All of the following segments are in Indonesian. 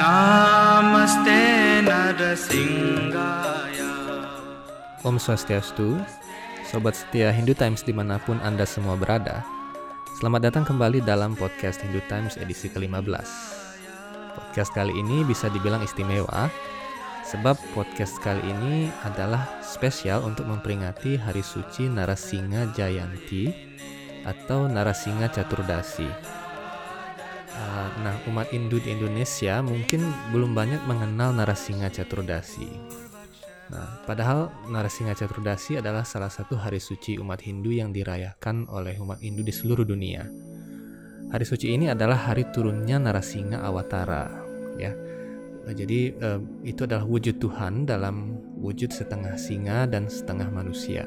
Namaste Om Swastiastu, Sobat setia Hindu Times di mana pun Anda semua berada. Selamat datang kembali dalam podcast Hindu Times edisi ke-15 Podcast kali ini bisa dibilang istimewa Sebab podcast kali ini adalah spesial untuk memperingati Hari Suci Narasinga Jayanti Atau Narasinga Caturdasi nah, umat Hindu di Indonesia mungkin belum banyak mengenal Narasinga Caturdasi. Nah, padahal Narasinga Caturdasi adalah salah satu hari suci umat Hindu yang dirayakan oleh umat Hindu di seluruh dunia. Hari suci ini adalah hari turunnya Narasinga Awatara, ya. Nah, jadi uh, itu adalah wujud Tuhan dalam wujud setengah singa dan setengah manusia.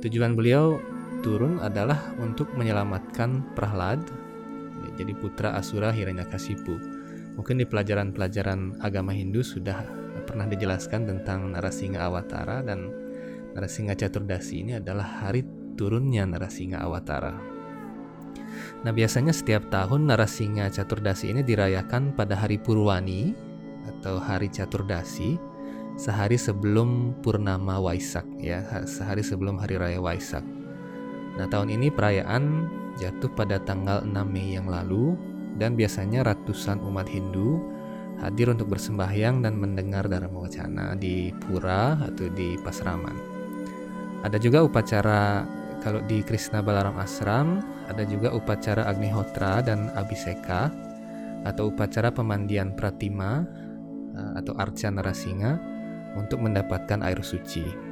Tujuan beliau turun adalah untuk menyelamatkan Prahlad jadi putra Asura Hiranyakasipu. Mungkin di pelajaran-pelajaran agama Hindu sudah pernah dijelaskan tentang Narasinga Awatara dan Narasinga Caturdasi ini adalah hari turunnya Narasinga Awatara. Nah biasanya setiap tahun Narasinga Caturdasi ini dirayakan pada hari Purwani atau hari Caturdasi sehari sebelum Purnama Waisak ya, sehari sebelum hari raya Waisak. Nah tahun ini perayaan jatuh pada tanggal 6 Mei yang lalu dan biasanya ratusan umat Hindu hadir untuk bersembahyang dan mendengar Dharma Wacana di pura atau di pasraman. Ada juga upacara kalau di Krishna Balaram Ashram ada juga upacara Agnihotra dan Abhiseka atau upacara pemandian Pratima eh, atau Arca Narasinga untuk mendapatkan air suci.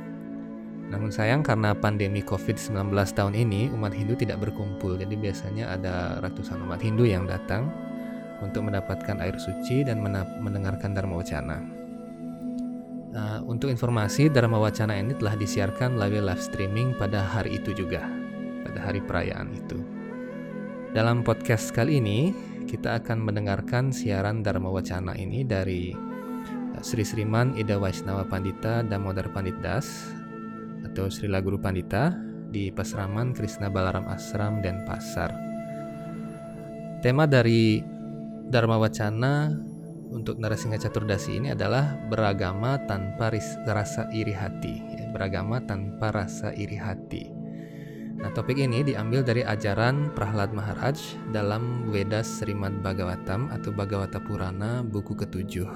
Namun sayang karena pandemi COVID-19 tahun ini umat Hindu tidak berkumpul. Jadi biasanya ada ratusan umat Hindu yang datang untuk mendapatkan air suci dan mendengarkan Dharma Wacana. Nah, untuk informasi Dharma Wacana ini telah disiarkan melalui live streaming pada hari itu juga, pada hari perayaan itu. Dalam podcast kali ini, kita akan mendengarkan siaran Dharma Wacana ini dari Sri Sriman Ida Vaishnava Pandita Damodar Pandit Das atau Srila Guru Pandita di Pasraman Krishna Balaram Asram dan Pasar. Tema dari Dharma Wacana untuk Narasingha Caturdasi ini adalah beragama tanpa rasa iri hati, ya, beragama tanpa rasa iri hati. Nah, topik ini diambil dari ajaran Prahlad Maharaj dalam Vedas Srimad Bhagavatam atau Bhagavata Purana buku ketujuh.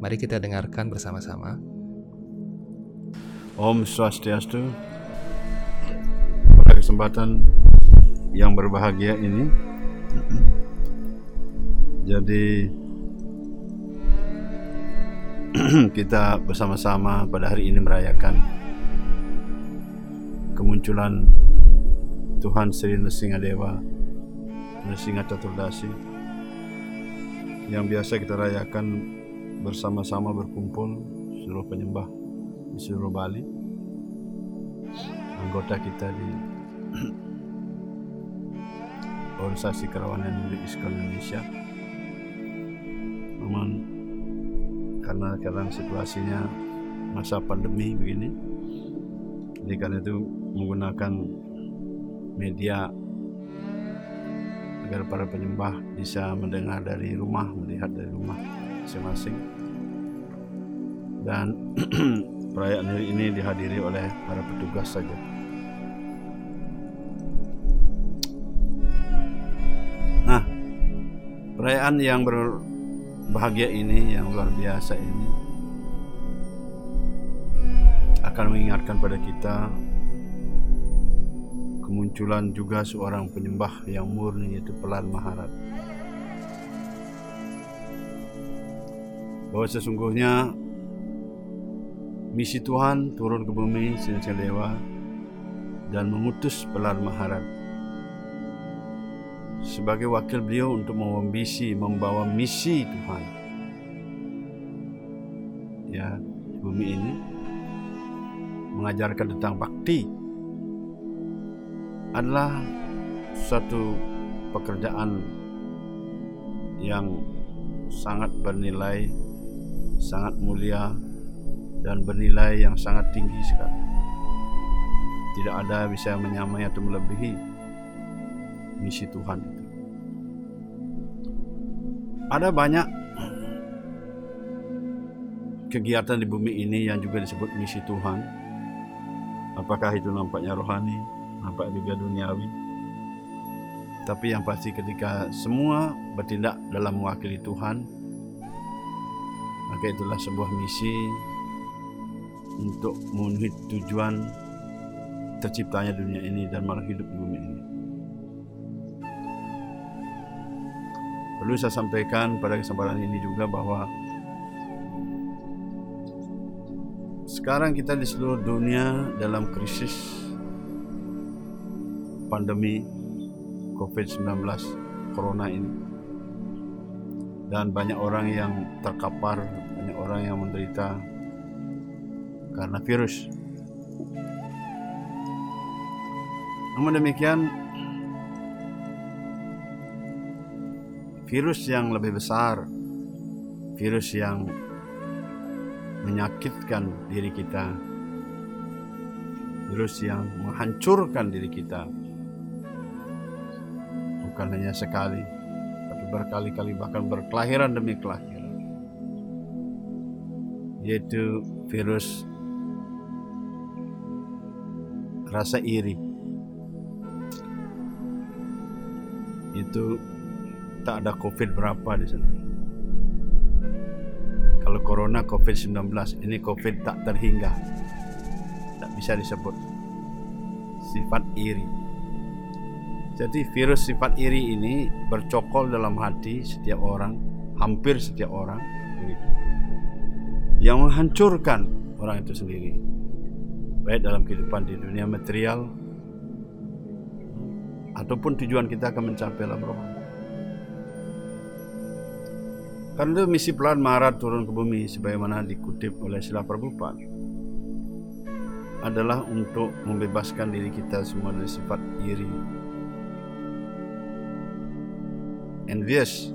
Mari kita dengarkan bersama-sama. Om Swastiastu. Pada kesempatan yang berbahagia ini Jadi kita bersama-sama pada hari ini merayakan kemunculan Tuhan Sri Dewa Nrsinga Caturdasi yang biasa kita rayakan bersama-sama berkumpul seluruh penyembah di seluruh Bali anggota kita di organisasi kerawanan Hindu Iskon Indonesia namun karena sekarang situasinya masa pandemi begini jadi karena itu menggunakan media agar para penyembah bisa mendengar dari rumah, melihat dari rumah masing-masing. Dan Perayaan hari ini dihadiri oleh para petugas saja. Nah, perayaan yang berbahagia ini, yang luar biasa ini, akan mengingatkan pada kita kemunculan juga seorang penyembah yang murni yaitu Pelan Maharat. Bahwa sesungguhnya misi Tuhan turun ke bumi sinar dewa dan mengutus Pelar Maharat sebagai wakil beliau untuk membisi membawa misi Tuhan. Ya bumi ini mengajarkan tentang bakti adalah suatu pekerjaan yang sangat bernilai, sangat mulia, dan bernilai yang sangat tinggi sekali. Tidak ada bisa menyamai atau melebihi misi Tuhan itu. Ada banyak kegiatan di bumi ini yang juga disebut misi Tuhan. Apakah itu nampaknya rohani, nampak juga duniawi. Tapi yang pasti ketika semua bertindak dalam mewakili Tuhan, maka itulah sebuah misi untuk memenuhi tujuan terciptanya dunia ini dan malah hidup di bumi ini. Perlu saya sampaikan pada kesempatan ini juga bahwa sekarang kita di seluruh dunia dalam krisis pandemi COVID-19 Corona ini dan banyak orang yang terkapar, banyak orang yang menderita karena virus. Namun demikian, virus yang lebih besar, virus yang menyakitkan diri kita, virus yang menghancurkan diri kita, bukan hanya sekali, tapi berkali-kali bahkan berkelahiran demi kelahiran, yaitu virus rasa iri. Itu tak ada COVID berapa di sana. Kalau corona COVID-19, ini COVID tak terhingga. Tak bisa disebut. Sifat iri. Jadi virus sifat iri ini bercokol dalam hati setiap orang, hampir setiap orang. Yang menghancurkan orang itu sendiri. Baik dalam kehidupan di dunia material ataupun tujuan kita akan mencapai dalam rohani. Karena itu misi pelan Maharat turun ke bumi sebagaimana dikutip oleh Sila Prabhupada adalah untuk membebaskan diri kita semua dari sifat iri, envious.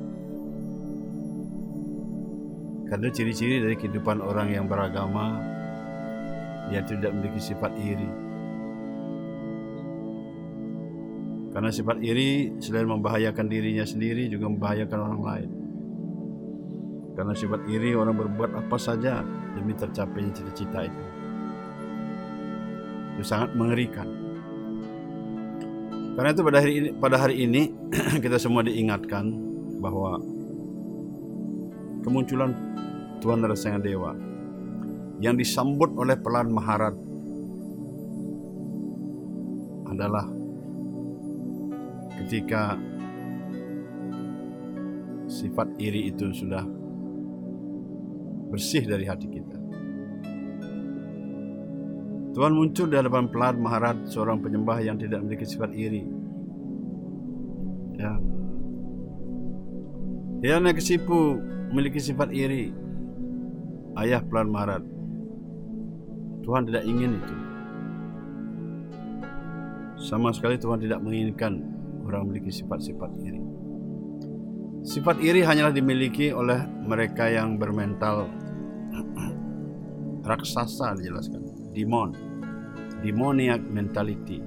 Karena ciri-ciri dari kehidupan orang yang beragama yang tidak memiliki sifat iri. Karena sifat iri selain membahayakan dirinya sendiri juga membahayakan orang lain. Karena sifat iri orang berbuat apa saja demi tercapainya cita-cita itu. Itu sangat mengerikan. Karena itu pada hari ini, pada hari ini kita semua diingatkan bahwa kemunculan Tuhan Rasa Dewa yang disambut oleh pelan Maharat adalah ketika sifat iri itu sudah bersih dari hati kita. Tuhan muncul di hadapan pelat Maharat seorang penyembah yang tidak memiliki sifat iri. Ya. Dia kesipu memiliki sifat iri. Ayah pelan Maharat. Tuhan tidak ingin itu. Sama sekali Tuhan tidak menginginkan orang memiliki sifat-sifat iri. Sifat iri hanyalah dimiliki oleh mereka yang bermental raksasa dijelaskan, demon, demoniac mentality.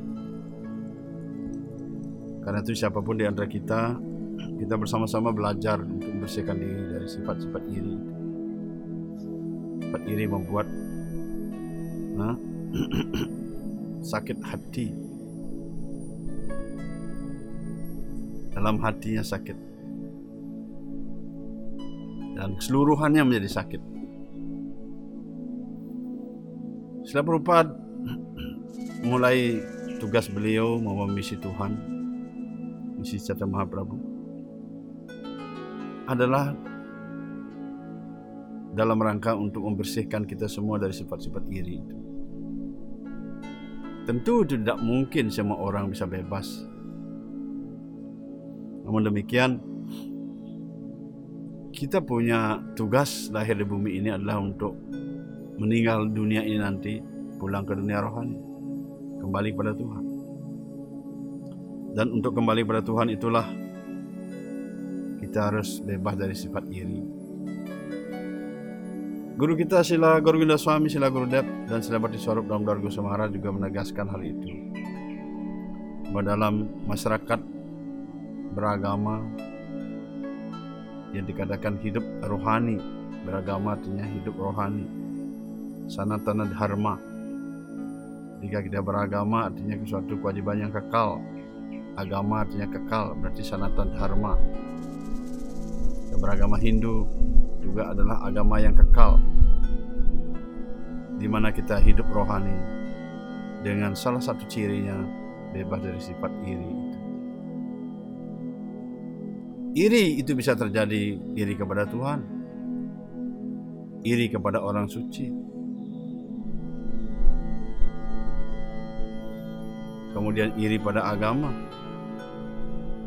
Karena itu siapa pun di antara kita, kita bersama-sama belajar untuk membersihkan diri dari sifat-sifat iri. Sifat iri membuat sakit hati. Dalam hatinya sakit. Dan keseluruhannya menjadi sakit. Setelah Prabhupada mulai tugas beliau membawa misi Tuhan, misi Cata Mahaprabhu, adalah dalam rangka untuk membersihkan kita semua dari sifat-sifat iri itu. Tentu tidak mungkin semua orang bisa bebas. Namun demikian, kita punya tugas lahir di bumi ini adalah untuk meninggal dunia ini nanti pulang ke dunia rohani kembali pada Tuhan dan untuk kembali pada Tuhan itulah kita harus bebas dari sifat iri Guru kita Sila Guru Winda Swami, Sila Guru Dep, dan Sila Bhakti Swarup dalam Dargo Samara juga menegaskan hal itu. Bahwa dalam masyarakat beragama yang dikatakan hidup rohani beragama artinya hidup rohani. Sanatana dharma. Jika kita beragama artinya suatu kewajiban yang kekal. Agama artinya kekal, berarti sanatan dharma. Dan beragama Hindu juga adalah agama yang kekal. Di mana kita hidup rohani dengan salah satu cirinya bebas dari sifat iri itu. Iri itu bisa terjadi iri kepada Tuhan, iri kepada orang suci, kemudian iri pada agama,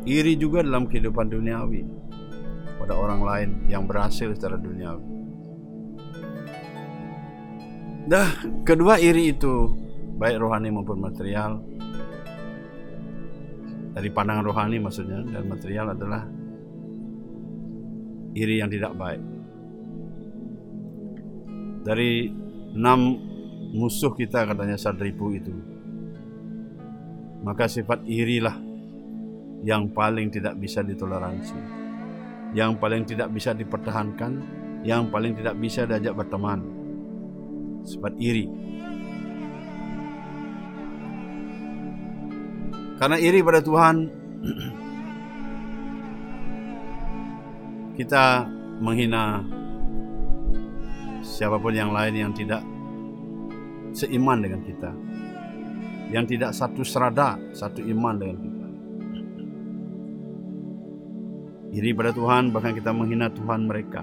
iri juga dalam kehidupan duniawi pada orang lain yang berhasil secara duniawi. Dah, kedua iri itu baik rohani maupun material dari pandangan rohani maksudnya dan material adalah iri yang tidak baik. Dari enam musuh kita katanya sadripu itu maka sifat irilah yang paling tidak bisa ditoleransi, yang paling tidak bisa dipertahankan, yang paling tidak bisa diajak berteman. Sifat iri. Karena iri pada Tuhan, kita menghina siapa pun yang lain yang tidak seiman dengan kita yang tidak satu serada, satu iman dengan kita. Iri pada Tuhan, bahkan kita menghina Tuhan mereka.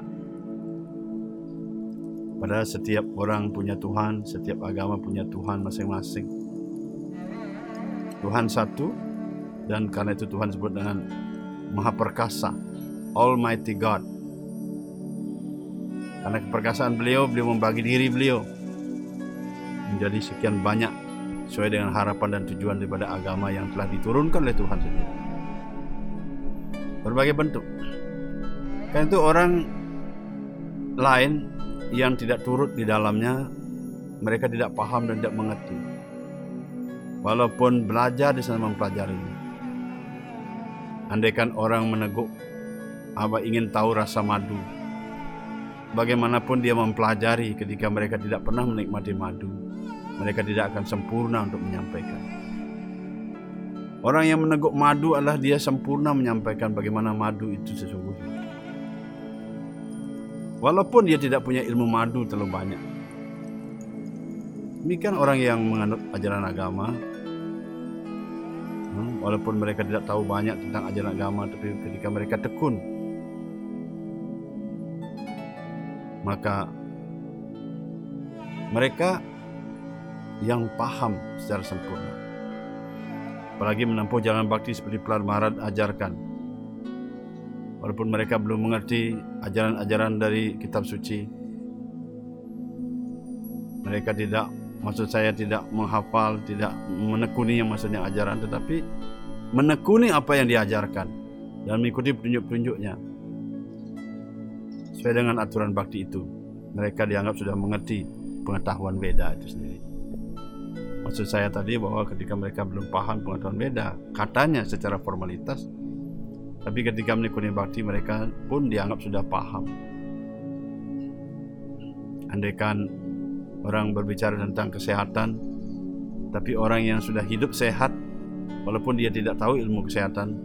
Padahal setiap orang punya Tuhan, setiap agama punya Tuhan masing-masing. Tuhan satu, dan karena itu Tuhan sebut dengan Maha Perkasa, Almighty God. Karena keperkasaan beliau, beliau membagi diri beliau menjadi sekian banyak sesuai dengan harapan dan tujuan daripada agama yang telah diturunkan oleh Tuhan sendiri. Berbagai bentuk. Karena itu orang lain yang tidak turut di dalamnya, mereka tidak paham dan tidak mengerti. Walaupun belajar di sana mempelajarinya. Andaikan orang meneguk, apa ingin tahu rasa madu. Bagaimanapun dia mempelajari ketika mereka tidak pernah menikmati madu mereka tidak akan sempurna untuk menyampaikan. Orang yang meneguk madu adalah dia sempurna menyampaikan bagaimana madu itu sesungguhnya. Walaupun dia tidak punya ilmu madu terlalu banyak. Demikian orang yang menganut ajaran agama, hmm, walaupun mereka tidak tahu banyak tentang ajaran agama, tapi ketika mereka tekun, maka mereka yang paham secara sempurna. Apalagi menempuh jalan bakti seperti Pelan Maharaj ajarkan. Walaupun mereka belum mengerti ajaran-ajaran dari kitab suci, mereka tidak, maksud saya tidak menghafal, tidak menekuni yang maksudnya ajaran, tetapi menekuni apa yang diajarkan dan mengikuti petunjuk-petunjuknya sesuai dengan aturan bakti itu. Mereka dianggap sudah mengerti pengetahuan beda itu sendiri. Maksud saya tadi bahwa ketika mereka belum paham pengetahuan beda, katanya secara formalitas, tapi ketika menekuni bakti mereka pun dianggap sudah paham. Andaikan orang berbicara tentang kesehatan, tapi orang yang sudah hidup sehat, walaupun dia tidak tahu ilmu kesehatan,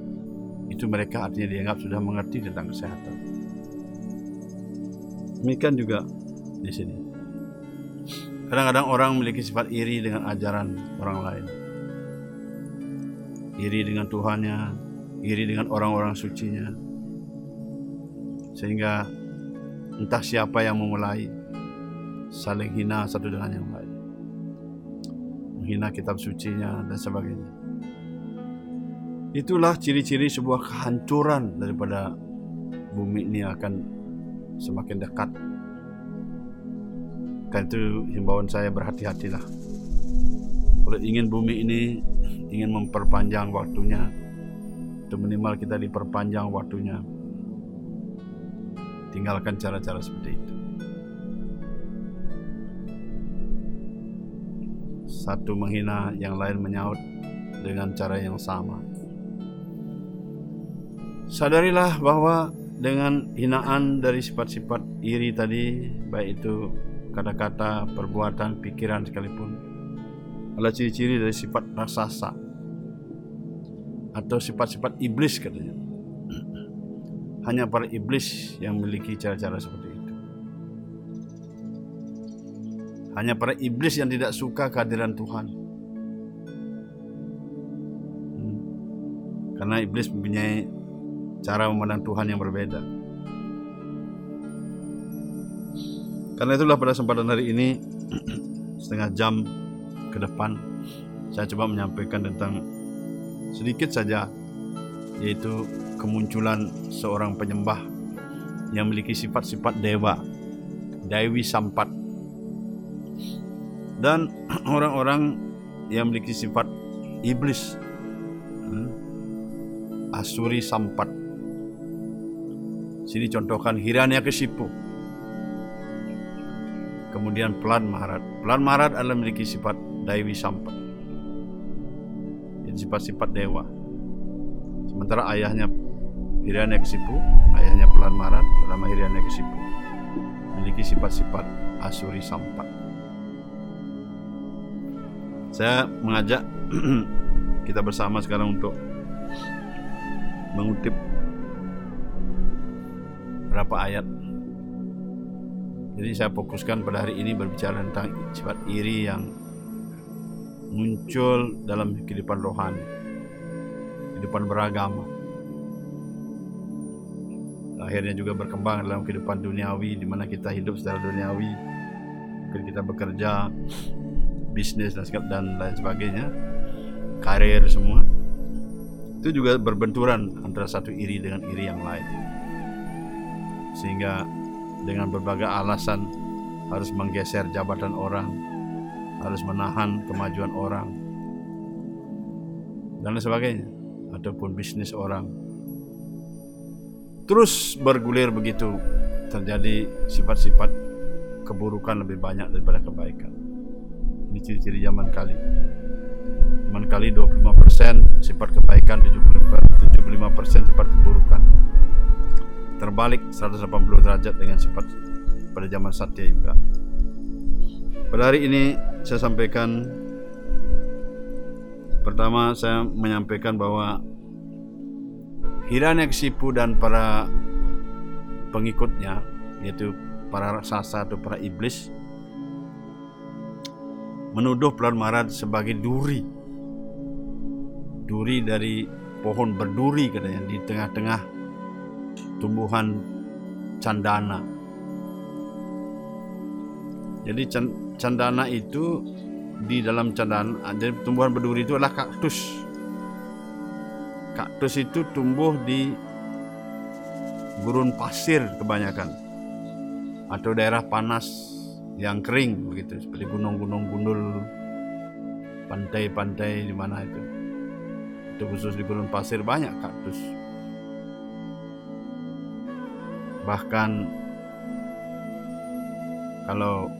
itu mereka artinya dianggap sudah mengerti tentang kesehatan. Demikian juga di sini. Kadang-kadang orang memiliki sifat iri dengan ajaran orang lain. Iri dengan Tuhannya, iri dengan orang-orang sucinya. Sehingga entah siapa yang memulai saling hina satu dengan yang lain. Menghina kitab sucinya dan sebagainya. Itulah ciri-ciri sebuah kehancuran daripada bumi ini akan semakin dekat karena itu himbauan saya berhati-hatilah. Kalau ingin bumi ini ingin memperpanjang waktunya, itu minimal kita diperpanjang waktunya. Tinggalkan cara-cara seperti itu. Satu menghina, yang lain menyaut dengan cara yang sama. Sadarilah bahwa dengan hinaan dari sifat-sifat iri tadi, baik itu kata-kata, perbuatan, pikiran sekalipun, adalah ciri-ciri dari sifat raksasa atau sifat-sifat iblis katanya. Hanya para iblis yang memiliki cara-cara seperti itu. Hanya para iblis yang tidak suka kehadiran Tuhan. Hmm. Karena iblis mempunyai cara memandang Tuhan yang berbeda. Karena itulah pada kesempatan hari ini setengah jam ke depan saya coba menyampaikan tentang sedikit saja yaitu kemunculan seorang penyembah yang memiliki sifat-sifat dewa, Dewi Sampat. Dan orang-orang yang memiliki sifat iblis, hmm, Asuri Sampat. Sini contohkan Hiranya Kesipu. Kemudian Pelan Maharat. Pelan Maharat adalah memiliki sifat Daiwi Sampat. Jadi sifat-sifat dewa. Sementara ayahnya Hiranya Kesipu, ayahnya Pelan Maharat, bernama Hiranya Kesipu. Memiliki sifat-sifat Asuri Sampat. Saya mengajak kita bersama sekarang untuk mengutip berapa ayat. Jadi saya fokuskan pada hari ini berbicara tentang sifat iri yang muncul dalam kehidupan rohani, kehidupan beragama. Akhirnya juga berkembang dalam kehidupan duniawi di mana kita hidup secara duniawi. Mungkin kita bekerja, bisnis dan dan lain sebagainya, karir semua. Itu juga berbenturan antara satu iri dengan iri yang lain sehingga dengan berbagai alasan harus menggeser jabatan orang, harus menahan kemajuan orang, dan lain sebagainya, ataupun bisnis orang. Terus bergulir begitu, terjadi sifat-sifat keburukan lebih banyak daripada kebaikan. Ini ciri-ciri zaman kali. Zaman kali 25% sifat kebaikan, 75% sifat keburukan terbalik 180 derajat dengan sifat pada zaman Satya juga. Pada hari ini saya sampaikan pertama saya menyampaikan bahwa Hiranyakesipu dan para pengikutnya yaitu para raksasa atau para iblis menuduh Pelan Marat sebagai duri duri dari pohon berduri katanya di tengah-tengah tumbuhan candana. Jadi candana itu di dalam candana, jadi tumbuhan berduri itu adalah kaktus. Kaktus itu tumbuh di gurun pasir kebanyakan atau daerah panas yang kering begitu seperti gunung-gunung gundul pantai-pantai di mana itu itu khusus di gurun pasir banyak kaktus bahkan kalau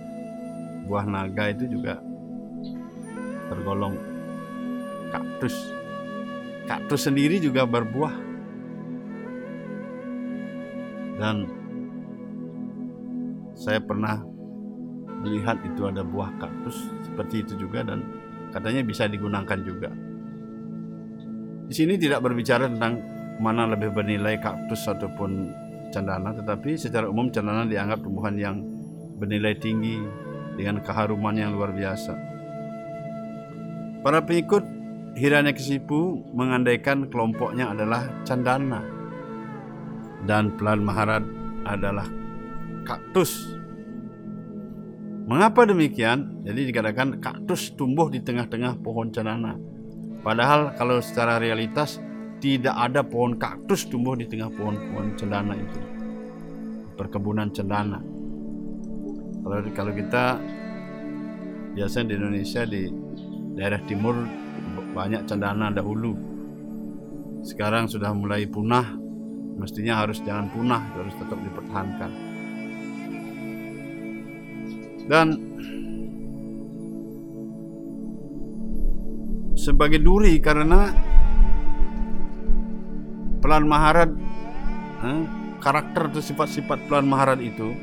buah naga itu juga tergolong kaktus kaktus sendiri juga berbuah dan saya pernah melihat itu ada buah kaktus seperti itu juga dan katanya bisa digunakan juga. Di sini tidak berbicara tentang mana lebih bernilai kaktus ataupun cendana, tetapi secara umum cendana dianggap tumbuhan yang bernilai tinggi dengan keharuman yang luar biasa. Para pengikut Hiranyakesipu mengandaikan kelompoknya adalah cendana dan Pelan Maharad adalah kaktus. Mengapa demikian? Jadi dikatakan kaktus tumbuh di tengah-tengah pohon cendana. Padahal kalau secara realitas tidak ada pohon kaktus tumbuh di tengah pohon-pohon cendana itu. Perkebunan cendana. Kalau kalau kita biasanya di Indonesia di daerah timur banyak cendana dahulu. Sekarang sudah mulai punah. Mestinya harus jangan punah, harus tetap dipertahankan. Dan sebagai duri karena Pelan Maharad eh, karakter atau sifat-sifat Tuan Maharaj itu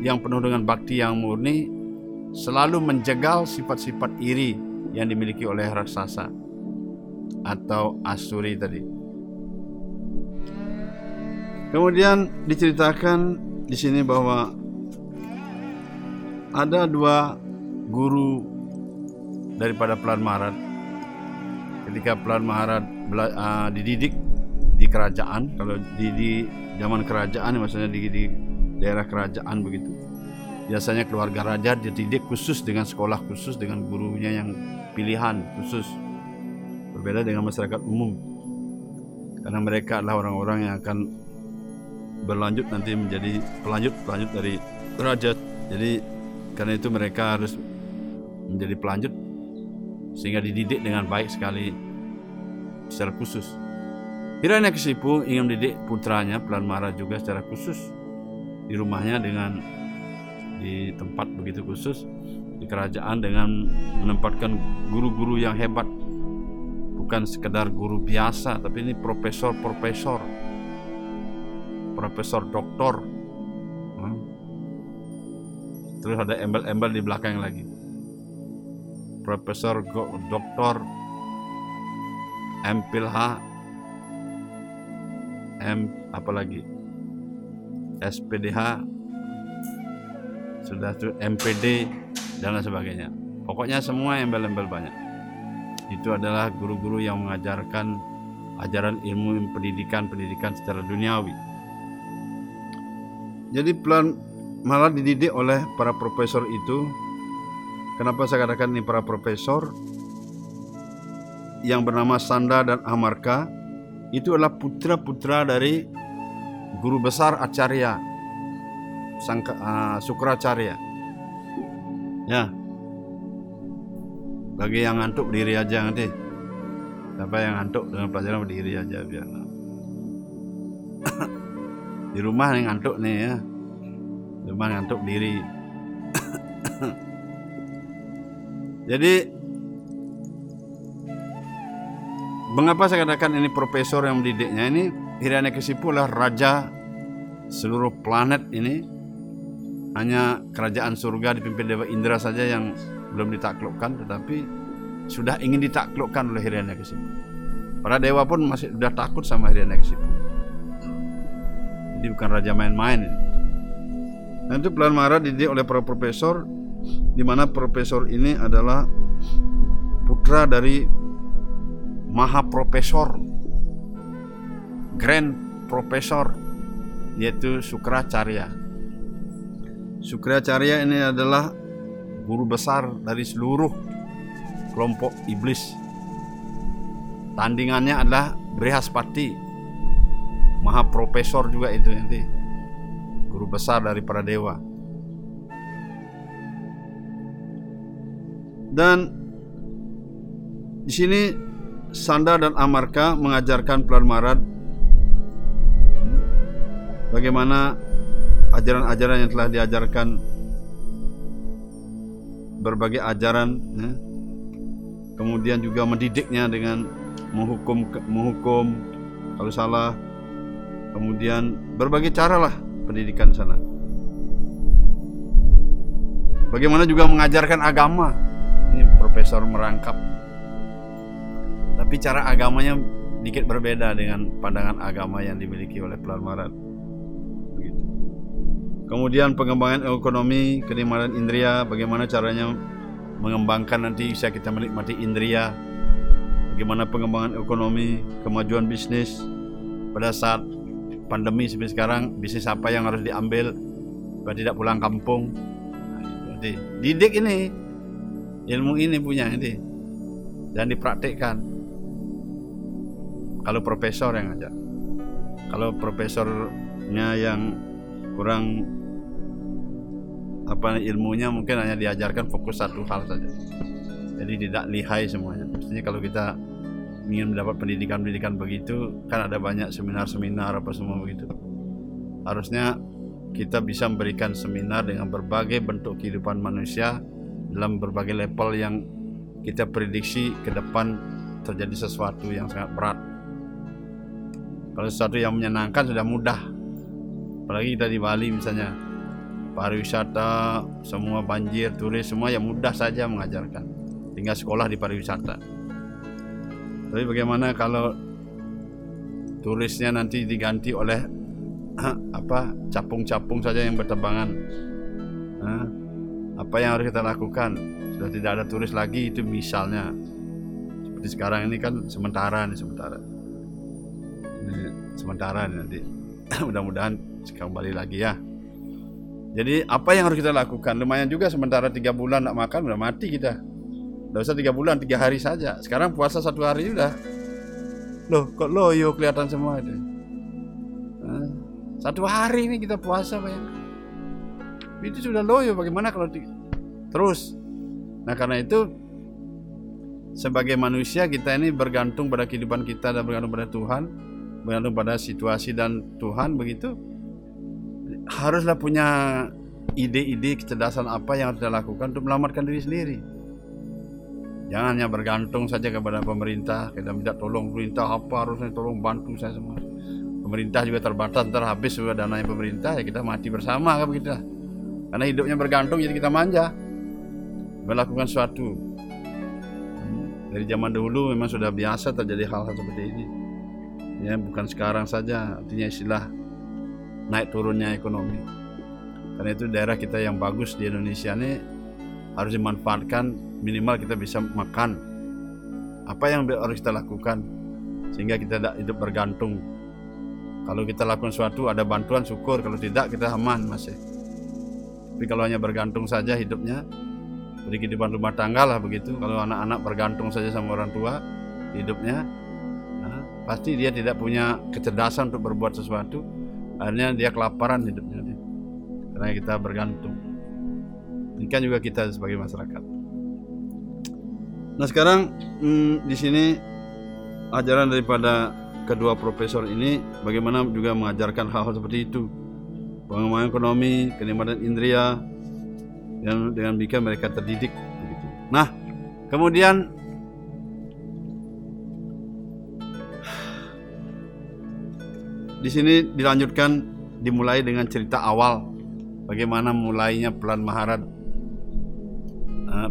yang penuh dengan bakti yang murni selalu menjegal sifat-sifat iri yang dimiliki oleh raksasa atau asuri tadi. Kemudian diceritakan di sini bahwa ada dua guru daripada Pelan Maharaj. Ketika Pelan Maharaj uh, dididik di kerajaan, kalau di, di zaman kerajaan maksudnya di, di daerah kerajaan begitu. Biasanya keluarga raja dididik khusus dengan sekolah khusus dengan gurunya yang pilihan khusus. Berbeda dengan masyarakat umum. Karena mereka adalah orang-orang yang akan berlanjut nanti menjadi pelanjut pelanjut dari raja. Jadi karena itu mereka harus menjadi pelanjut sehingga dididik dengan baik sekali secara khusus. Hiranyakesipu ingin mendidik putranya Pelan Mara juga secara khusus di rumahnya dengan di tempat begitu khusus di kerajaan dengan menempatkan guru-guru yang hebat. Bukan sekedar guru biasa tapi ini profesor-profesor. Profesor doktor. Hmm. terus ada embel-embel di belakang lagi. Profesor doktor. MPH M apalagi SPDH sudah tuh MPD dan lain sebagainya. Pokoknya semua embel-embel banyak. Itu adalah guru-guru yang mengajarkan ajaran ilmu pendidikan pendidikan secara duniawi. Jadi pelan malah dididik oleh para profesor itu. Kenapa saya katakan ini para profesor? Yang bernama Sanda dan Amarka itu adalah putra-putra dari guru besar Acarya Sangka, uh, Sukracarya. Ya. Bagi yang ngantuk diri aja nanti. Siapa yang ngantuk dengan pelajaran berdiri aja biar. di rumah nih ngantuk nih ya di rumah ngantuk diri jadi mengapa saya katakan ini profesor yang mendidiknya? Ini Hiranyakesipu adalah raja seluruh planet ini. Hanya kerajaan surga dipimpin Dewa Indra saja yang belum ditaklukkan tetapi sudah ingin ditaklukkan oleh Hiranyakesipu para dewa pun masih sudah takut sama Hiranyakesipu jadi bukan raja main-main ini. Nah itu Pelan Mara dididik oleh para profesor di mana profesor ini adalah putra dari maha profesor grand profesor yaitu Sukracarya. Sukracarya ini adalah guru besar dari seluruh kelompok iblis. Tandingannya adalah Brihaspati maha profesor juga itu nanti guru besar dari para dewa dan di sini Sanda dan Amarka mengajarkan Pelan Marat bagaimana ajaran-ajaran yang telah diajarkan berbagai ajaran ya. kemudian juga mendidiknya dengan menghukum menghukum kalau salah Kemudian berbagai cara lah pendidikan sana. Bagaimana juga mengajarkan agama. Ini profesor merangkap. Tapi cara agamanya dikit berbeda dengan pandangan agama yang dimiliki oleh Pelan Marat. Begitu. Kemudian pengembangan ekonomi, kenikmatan indria, bagaimana caranya mengembangkan nanti bisa kita menikmati indria, bagaimana pengembangan ekonomi, kemajuan bisnis pada saat pandemi seperti sekarang bisnis apa yang harus diambil supaya tidak pulang kampung jadi didik ini ilmu ini punya ini dan dipraktikkan kalau profesor yang aja kalau profesornya yang kurang apa ilmunya mungkin hanya diajarkan fokus satu hal saja. Jadi tidak lihai semuanya. Mestinya kalau kita ingin mendapat pendidikan-pendidikan begitu kan ada banyak seminar-seminar apa semua begitu. Harusnya kita bisa memberikan seminar dengan berbagai bentuk kehidupan manusia dalam berbagai level yang kita prediksi ke depan terjadi sesuatu yang sangat berat kalau sesuatu yang menyenangkan sudah mudah. Apalagi kita di Bali misalnya. Pariwisata semua banjir turis semua yang mudah saja mengajarkan. Tinggal sekolah di pariwisata. Tapi bagaimana kalau turisnya nanti diganti oleh apa capung-capung saja yang berterbangan apa yang harus kita lakukan? Sudah tidak ada turis lagi itu misalnya. Seperti sekarang ini kan sementara nih sementara sementara nanti mudah-mudahan kembali lagi ya jadi apa yang harus kita lakukan lumayan juga sementara tiga bulan nak makan udah mati kita Udah usah tiga bulan, tiga hari saja. Sekarang puasa satu hari udah. Loh, kok loyo kelihatan semua itu. Satu hari ini kita puasa bayangkan. Itu sudah loyo. Bagaimana kalau di... terus? Nah karena itu sebagai manusia kita ini bergantung pada kehidupan kita dan bergantung pada Tuhan, bergantung pada situasi dan Tuhan begitu. Haruslah punya ide-ide kecerdasan apa yang harus dilakukan untuk melamatkan diri sendiri. Jangan hanya bergantung saja kepada pemerintah. Kita minta tolong pemerintah apa harusnya tolong bantu saya semua. Pemerintah juga terbatas, ntar habis sudah dananya pemerintah ya kita mati bersama kan begitu. Karena hidupnya bergantung jadi kita manja. Melakukan suatu. Dari zaman dahulu memang sudah biasa terjadi hal-hal seperti ini. Ya bukan sekarang saja, artinya istilah naik turunnya ekonomi. Karena itu daerah kita yang bagus di Indonesia ini harus dimanfaatkan. Minimal kita bisa makan apa yang harus kita lakukan sehingga kita tidak hidup bergantung. Kalau kita lakukan sesuatu ada bantuan syukur. Kalau tidak kita aman masih. Tapi kalau hanya bergantung saja hidupnya di kehidupan rumah tangga lah begitu. Kalau anak-anak bergantung saja sama orang tua hidupnya pasti dia tidak punya kecerdasan untuk berbuat sesuatu. Akhirnya dia kelaparan hidupnya karena kita bergantung. Ini kan juga kita sebagai masyarakat. Nah sekarang hmm, di sini ajaran daripada kedua profesor ini bagaimana juga mengajarkan hal-hal seperti itu. Pengembangan ekonomi, kenikmatan indria yang dengan bikin mereka terdidik begitu. Nah kemudian di sini dilanjutkan dimulai dengan cerita awal bagaimana mulainya pelan Maharad uh,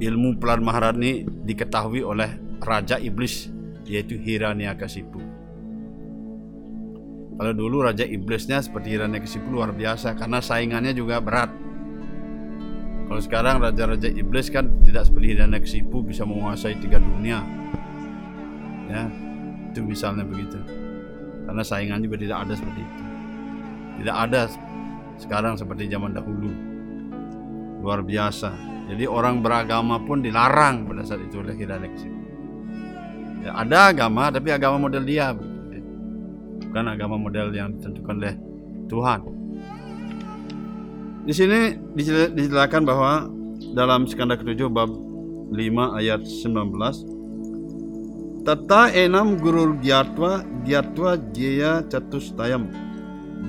ilmu pelan Maharani diketahui oleh Raja Iblis yaitu Hiranyakasipu. Kalau dulu Raja Iblisnya seperti Hiranyakasipu luar biasa karena saingannya juga berat. Kalau sekarang Raja-Raja Iblis kan tidak seperti Hiranyakasipu bisa menguasai tiga dunia. Ya, itu misalnya begitu. Karena saingan juga tidak ada seperti itu. Tidak ada sekarang seperti zaman dahulu. Luar biasa jadi orang beragama pun dilarang pada saat itu oleh Hiranyakasipu. Ya, ada agama tapi agama model dia bukan agama model yang ditentukan oleh Tuhan. Di sini dijelaskan bahwa dalam skandal ketujuh bab 5 ayat 19 Tata enam guru gyatwa gyatwa jaya tayam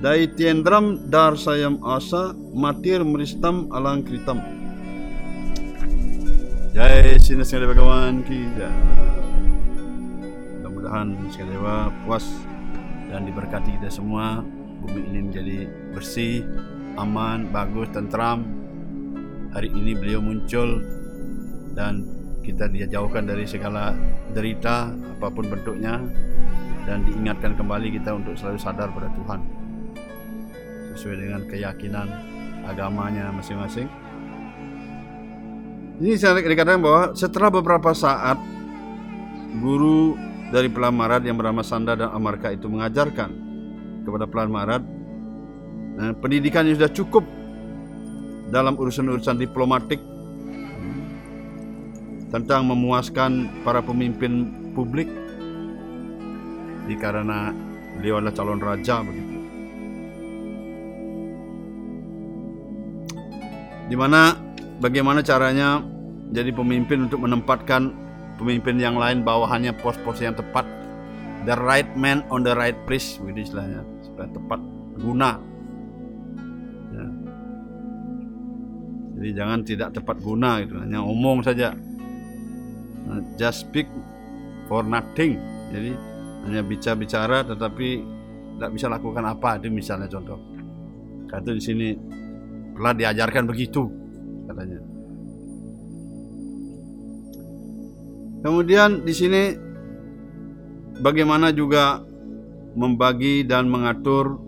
Dai tiendram dar sayam asa matir meristam alang kritam Jai Sina Singha Bhagawan kita. Mudah-mudahan Singha Dewa puas dan diberkati kita semua. Bumi ini menjadi bersih, aman, bagus, tentram. Hari ini beliau muncul dan kita dia jauhkan dari segala derita apa pun bentuknya dan diingatkan kembali kita untuk selalu sadar pada Tuhan sesuai dengan keyakinan agamanya masing-masing. Ini saya dikatakan bahwa setelah beberapa saat guru dari Pelan Marat yang bernama Sanda dan Amarka itu mengajarkan kepada Pelan Marat nah, pendidikan yang sudah cukup dalam urusan-urusan diplomatik tentang memuaskan para pemimpin publik. Karena beliau adalah calon raja begitu. Di mana bagaimana caranya jadi pemimpin untuk menempatkan pemimpin yang lain bawahannya pos-pos yang tepat? The right man on the right place begitu istilahnya. Supaya tepat guna. Ya. jadi jangan tidak tepat guna gitu. Hanya omong saja just speak for nothing. Jadi hanya bicara-bicara tetapi tidak bisa lakukan apa. Itu misalnya contoh. Kata di sini telah diajarkan begitu katanya. Kemudian di sini bagaimana juga membagi dan mengatur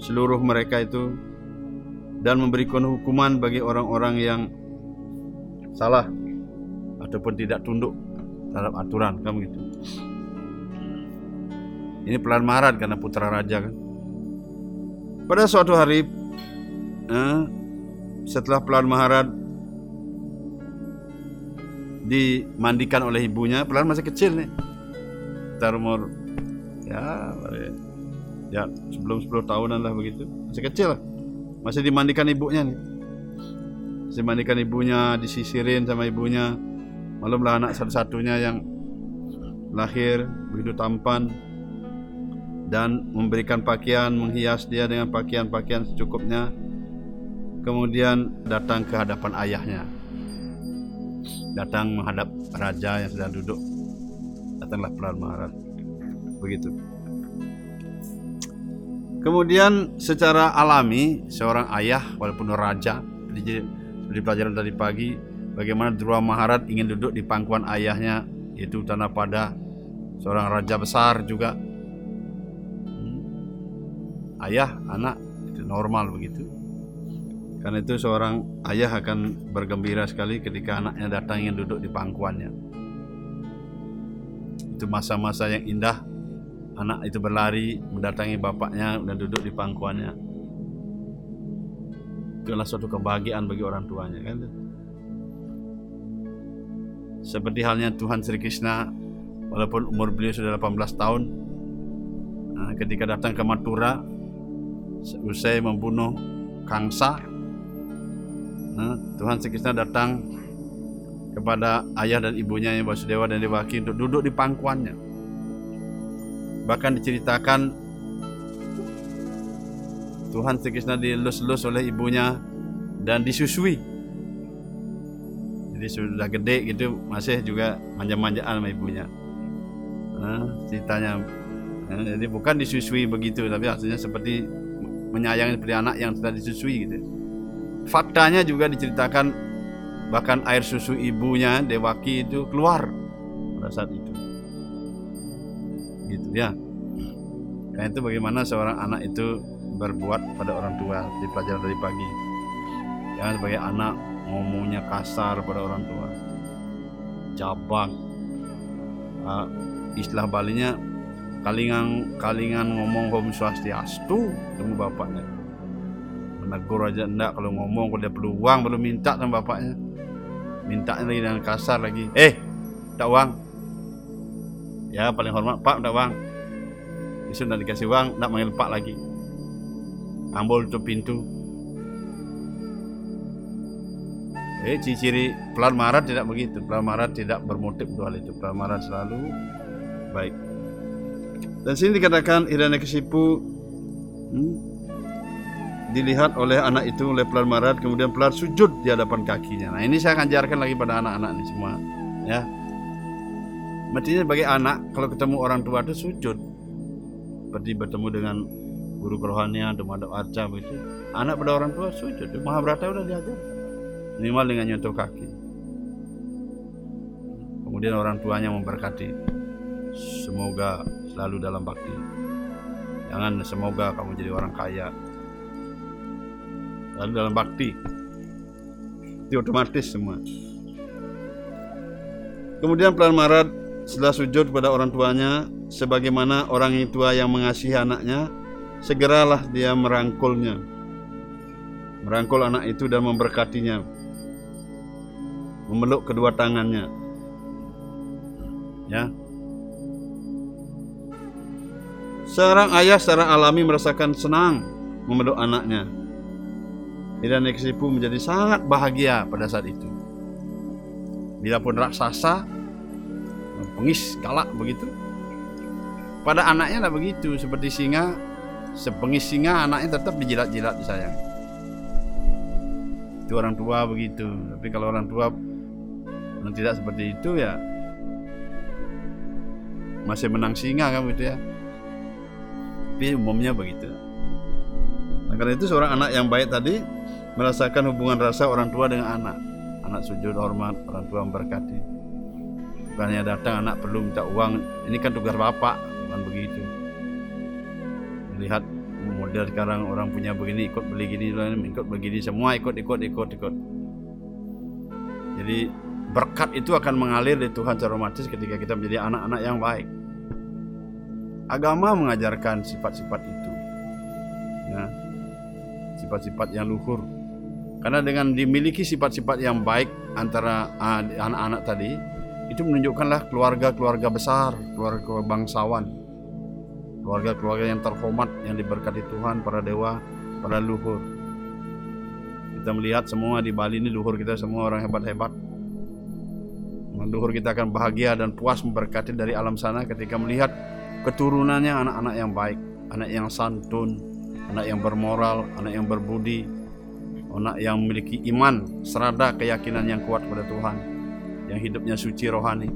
seluruh mereka itu dan memberikan hukuman bagi orang-orang yang salah ataupun tidak tunduk terhadap aturan kan begitu. Ini pelan marat karena putra raja kan. Pada suatu hari eh, setelah pelan Maharad dimandikan oleh ibunya, pelan masih kecil nih. Sekitar umur ya ya sebelum 10 tahunan lah begitu. Masih kecil lah. Masih dimandikan ibunya nih. Masih dimandikan ibunya, disisirin sama ibunya. Malumlah anak satu-satunya yang lahir begitu tampan dan memberikan pakaian, menghias dia dengan pakaian-pakaian secukupnya. Kemudian datang ke hadapan ayahnya. Datang menghadap raja yang sedang duduk. Datanglah pelan Maharaj. Begitu. Kemudian secara alami seorang ayah walaupun raja pelajaran tadi pagi bagaimana Dhruva Maharaj ingin duduk di pangkuan ayahnya yaitu tanah pada seorang raja besar juga. Ayah anak itu normal begitu. Karena itu seorang ayah akan bergembira sekali ketika anaknya datang ingin duduk di pangkuannya. Itu masa-masa yang indah. Anak itu berlari mendatangi bapaknya dan duduk di pangkuannya. Itu adalah suatu kebahagiaan bagi orang tuanya kan seperti halnya Tuhan Sri Krishna walaupun umur beliau sudah 18 tahun nah, ketika datang ke Mathura usai membunuh Kangsa nah, Tuhan Krishna datang kepada ayah dan ibunya yang Basudewa dan Dewaki untuk duduk di pangkuannya. Bahkan diceritakan Tuhan Krishna dilus-lus oleh ibunya dan disusui jadi sudah gede gitu masih juga manja-manjaan sama ibunya nah, ceritanya nah, jadi bukan disusui begitu tapi artinya seperti menyayangi seperti anak yang sudah disusui gitu. Faktanya juga diceritakan bahkan air susu ibunya Dewaki itu keluar pada saat itu. Gitu ya. Karena itu bagaimana seorang anak itu berbuat pada orang tua di pelajaran dari pagi. Jangan sebagai anak ngomongnya kasar pada orang tua. Cabang. Uh, istilah balinya kalingan kalingan ngomong home swastiastu temu bapaknya. Menegur aja enggak kalau ngomong kalau dia perlu uang belum minta sama bapaknya. Minta lagi dengan kasar lagi. Eh tak uang. Ya paling hormat pak tak uang. Besok nak dikasih uang nak manggil pak lagi. Ambol tutup pintu eh ciri-ciri pelan marah tidak begitu pelan marah tidak bermotif dua hal itu pelan marah selalu baik dan sini dikatakan Hiranyakasipu hmm, dilihat oleh anak itu oleh pelan marat kemudian pelan sujud di hadapan kakinya. Nah ini saya akan ajarkan lagi pada anak-anak ini semua ya. Mestinya sebagai anak kalau ketemu orang tua itu sujud seperti bertemu dengan guru kerohanian madhab arca begitu. Anak pada orang tua sujud. Mahabharata udah diajar minimal dengan nyentuh kaki. Kemudian orang tuanya memberkati. Semoga selalu dalam bakti. Jangan semoga kamu jadi orang kaya. Lalu dalam bakti. Itu otomatis semua. Kemudian pelan marat setelah sujud kepada orang tuanya sebagaimana orang tua yang mengasihi anaknya segeralah dia merangkulnya merangkul anak itu dan memberkatinya memeluk kedua tangannya ya Seorang ayah secara alami merasakan senang memeluk anaknya. Dan Nekesipu menjadi sangat bahagia pada saat itu. Bila pun raksasa, pengis galak begitu. Pada anaknya lah begitu, seperti singa, sepengis singa anaknya tetap dijilat-jilat disayang. Itu orang tua begitu. Tapi kalau orang tua tidak seperti itu ya masih menang singa kan gitu ya tapi umumnya begitu karena itu seorang anak yang baik tadi merasakan hubungan rasa orang tua dengan anak. Anak sujud hormat, orang tua memberkati. Bukannya datang anak perlu minta uang, ini kan tugas bapak, bukan begitu. Melihat model sekarang orang punya begini ikut beli gini ikut begini semua ikut ikut ikut ikut. Jadi berkat itu akan mengalir dari Tuhan secara otomatis ketika kita menjadi anak-anak yang baik. Agama mengajarkan sifat-sifat itu. Ya. Sifat-sifat yang luhur. Karena dengan dimiliki sifat-sifat yang baik antara ah, anak-anak tadi, itu menunjukkanlah keluarga-keluarga besar, keluarga bangsawan, keluarga-keluarga yang terhormat, yang diberkati Tuhan, para dewa, para luhur. Kita melihat semua di Bali ini luhur kita semua orang hebat-hebat. Luhur kita akan bahagia dan puas memberkati dari alam sana ketika melihat keturunannya anak-anak yang baik, anak yang santun, anak yang bermoral, anak yang berbudi, anak yang memiliki iman, serada keyakinan yang kuat pada Tuhan, yang hidupnya suci rohani.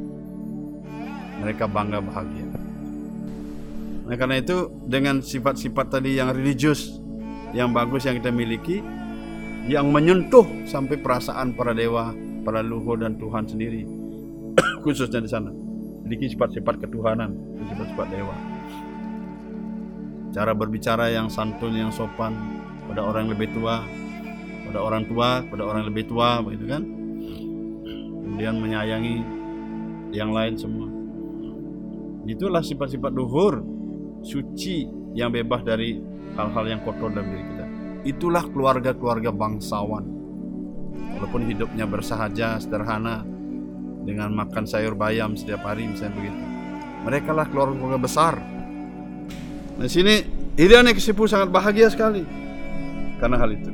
Mereka bangga bahagia. Nah, karena itu dengan sifat-sifat tadi yang religius, yang bagus yang kita miliki, yang menyentuh sampai perasaan para dewa, para luhur dan Tuhan sendiri, khususnya di sana memiliki sifat-sifat ketuhanan, sifat-sifat dewa. Cara berbicara yang santun, yang sopan pada orang yang lebih tua, pada orang tua, pada orang yang lebih tua, begitu kan? Kemudian menyayangi yang lain semua. Itulah sifat-sifat luhur, suci yang bebas dari hal-hal yang kotor dalam diri kita. Itulah keluarga-keluarga bangsawan. Walaupun hidupnya bersahaja, sederhana, dengan makan sayur bayam setiap hari misalnya begitu. Mereka lah keluarga besar. Nah sini Irian Kesipu sangat bahagia sekali karena hal itu.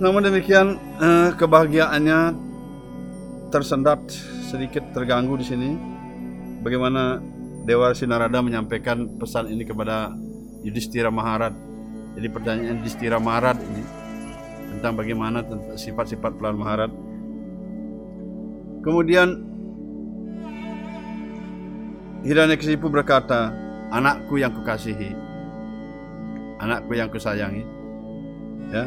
Namun demikian eh, kebahagiaannya tersendat sedikit terganggu di sini. Bagaimana Dewa Sinarada menyampaikan pesan ini kepada Yudhistira Maharad. Jadi pertanyaan Yudhistira Maharad ini tentang bagaimana sifat-sifat pelan Maharad Kemudian Hiranyakasipu berkata, anakku yang kukasihi, anakku yang kusayangi, ya.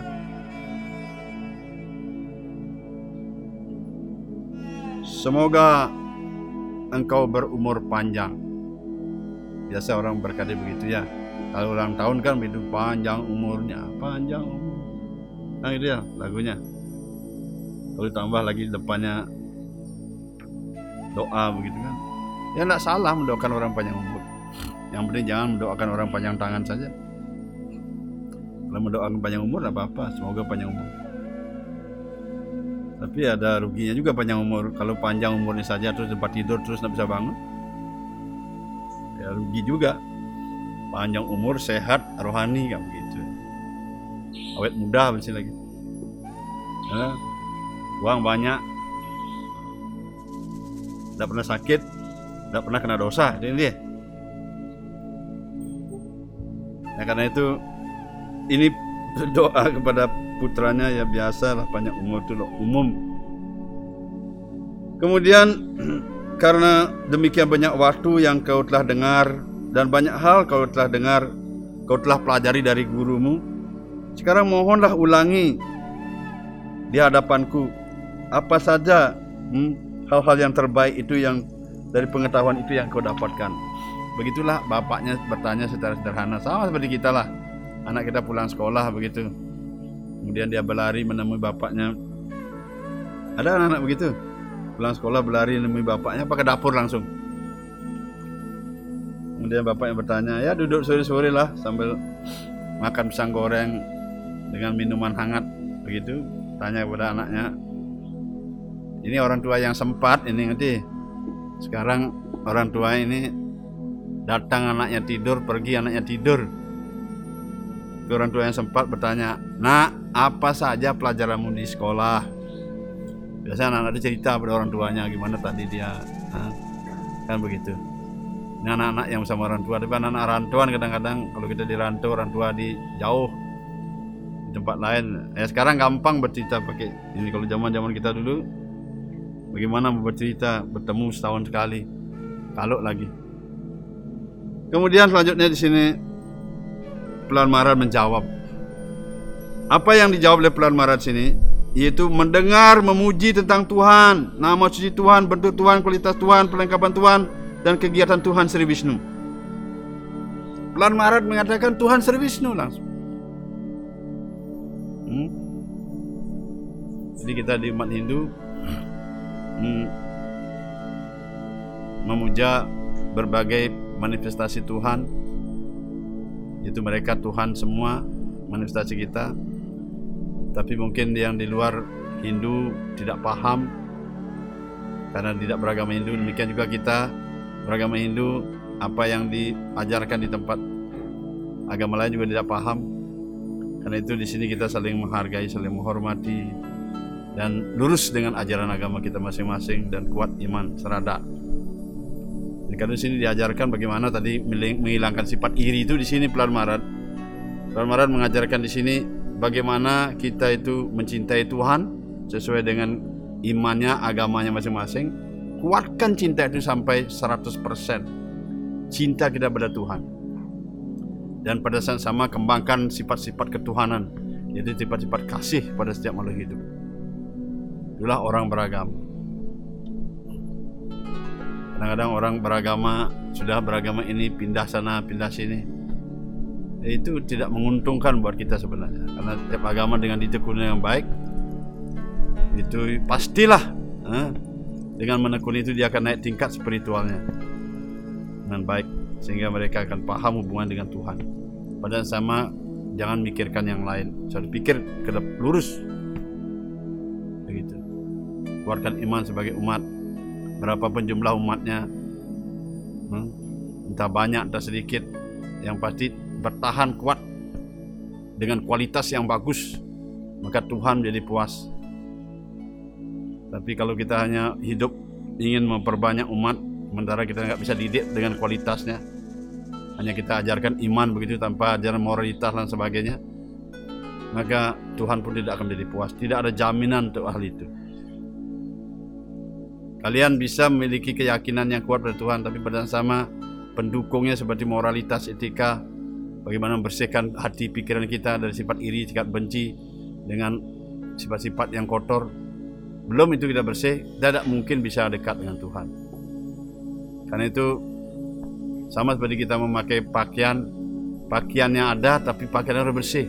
Semoga engkau berumur panjang. Biasa orang berkata begitu ya. Kalau ulang tahun kan hidup panjang umurnya, panjang umur. Nah itu ya lagunya. Kalau ditambah lagi depannya doa begitu kan. Ya tidak salah mendoakan orang panjang umur. Yang penting jangan mendoakan orang panjang tangan saja. Kalau mendoakan panjang umur tidak apa-apa. Semoga panjang umur. Tapi ada ruginya juga panjang umur. Kalau panjang umurnya saja terus tempat tidur terus tidak bisa bangun ya rugi juga. Panjang umur sehat rohani kan begitu. Awet muda mesti lagi. Ya, uang banyak tidak pernah sakit, tidak pernah kena dosa, ini dia. Nah karena itu ini doa kepada putranya ya biasa lah banyak umur itu loh, umum. Kemudian karena demikian banyak waktu yang kau telah dengar dan banyak hal kau telah dengar, kau telah pelajari dari gurumu. Sekarang mohonlah ulangi di hadapanku apa saja hmm, hal-hal yang terbaik itu yang dari pengetahuan itu yang kau dapatkan. Begitulah bapaknya bertanya secara sederhana sama seperti kita lah. Anak kita pulang sekolah begitu. Kemudian dia berlari menemui bapaknya. Ada anak-anak begitu. Pulang sekolah berlari menemui bapaknya apa ke dapur langsung. Kemudian bapaknya bertanya, "Ya duduk sore-sore lah sambil makan pisang goreng dengan minuman hangat." Begitu tanya kepada anaknya, ini orang tua yang sempat ini nanti sekarang orang tua ini datang anaknya tidur pergi anaknya tidur. Orang tua yang sempat bertanya nak apa saja pelajaranmu di sekolah? Biasanya anak-anak cerita pada orang tuanya gimana tadi dia? Nah, kan begitu. Ini anak-anak yang sama orang tua tapi anak-anak rantauan kadang-kadang kalau kita di rantau orang tua di jauh di tempat lain. Ya sekarang gampang bercerita pakai ini. Kalau zaman zaman kita dulu Bagaimana bercerita bertemu setahun sekali, kalau lagi. Kemudian selanjutnya di sini Pelan Marat menjawab. Apa yang dijawab oleh Pelan Marat sini? Yaitu mendengar, memuji tentang Tuhan, nama suci Tuhan, bentuk Tuhan, kualitas Tuhan, perlengkapan Tuhan, dan kegiatan Tuhan Sri Wisnu. Pelan Marat mengatakan Tuhan Sri Wisnu langsung. Hmm? Jadi kita di umat Hindu memuja berbagai manifestasi Tuhan. Itu mereka Tuhan semua manifestasi kita. Tapi mungkin yang di luar Hindu tidak paham. Karena tidak beragama Hindu demikian juga kita. Beragama Hindu apa yang diajarkan di tempat agama lain juga tidak paham. Karena itu di sini kita saling menghargai saling menghormati dan lurus dengan ajaran agama kita masing-masing dan kuat iman serada karena di sini diajarkan bagaimana tadi menghilangkan sifat iri itu di sini pelan marat. Pelan marat mengajarkan di sini bagaimana kita itu mencintai Tuhan sesuai dengan imannya, agamanya masing-masing. Kuatkan cinta itu sampai 100%. Cinta kita pada Tuhan. Dan pada saat sama kembangkan sifat-sifat ketuhanan, yaitu sifat-sifat kasih pada setiap makhluk hidup. Itulah orang beragama. Kadang-kadang orang beragama sudah beragama ini pindah sana pindah sini. Itu tidak menguntungkan buat kita sebenarnya. Karena setiap agama dengan ditekuni yang baik itu pastilah eh, dengan menekuni itu dia akan naik tingkat spiritualnya dengan baik sehingga mereka akan paham hubungan dengan Tuhan. Pada sama jangan mikirkan yang lain. Jangan pikir ke lurus. Keluarkan iman sebagai umat. Berapapun jumlah umatnya hmm, entah banyak entah sedikit yang pasti bertahan kuat dengan kualitas yang bagus maka Tuhan menjadi puas. Tapi kalau kita hanya hidup ingin memperbanyak umat sementara kita nggak bisa didik dengan kualitasnya hanya kita ajarkan iman begitu tanpa ajaran moralitas dan sebagainya maka Tuhan pun tidak akan menjadi puas. Tidak ada jaminan untuk hal itu Kalian bisa memiliki keyakinan yang kuat pada Tuhan, tapi pada sama pendukungnya seperti moralitas, etika, bagaimana membersihkan hati pikiran kita dari sifat iri, sifat benci dengan sifat-sifat yang kotor. Belum itu kita bersih, tidak mungkin bisa dekat dengan Tuhan. Karena itu sama seperti kita memakai pakaian, pakaian yang ada tapi pakaian harus bersih,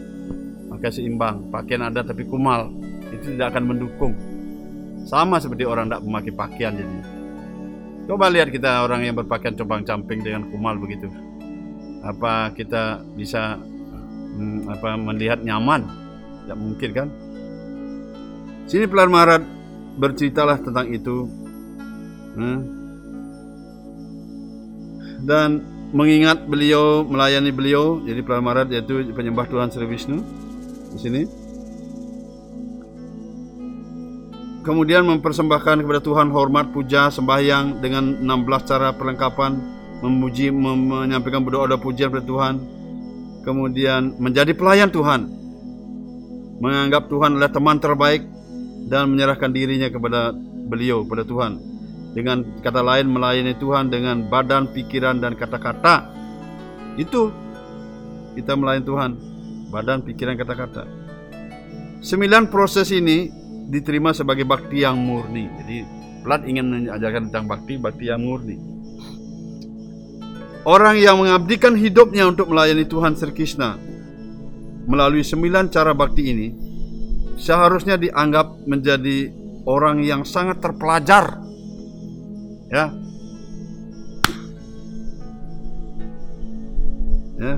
maka seimbang. Pakaian ada tapi kumal, itu tidak akan mendukung sama seperti orang tidak memakai pakaian jadi. Coba lihat kita orang yang berpakaian cobang camping dengan kumal begitu. Apa kita bisa hmm, apa melihat nyaman? Tidak mungkin kan? Sini pelan Marat berceritalah tentang itu. Hmm. Dan mengingat beliau melayani beliau jadi pelan Marat yaitu penyembah Tuhan Sri Wisnu di sini kemudian mempersembahkan kepada Tuhan hormat, puja, sembahyang dengan 16 cara perlengkapan, memuji, mem menyampaikan berdoa-doa pujian kepada Tuhan, kemudian menjadi pelayan Tuhan, menganggap Tuhan adalah teman terbaik dan menyerahkan dirinya kepada beliau, kepada Tuhan. Dengan kata lain melayani Tuhan dengan badan, pikiran dan kata-kata. Itu kita melayani Tuhan, badan, pikiran, kata-kata. Sembilan proses ini diterima sebagai bakti yang murni. Jadi Plat ingin mengajarkan tentang bakti, bakti yang murni. Orang yang mengabdikan hidupnya untuk melayani Tuhan Sri Krishna melalui sembilan cara bakti ini seharusnya dianggap menjadi orang yang sangat terpelajar. Ya. Ya.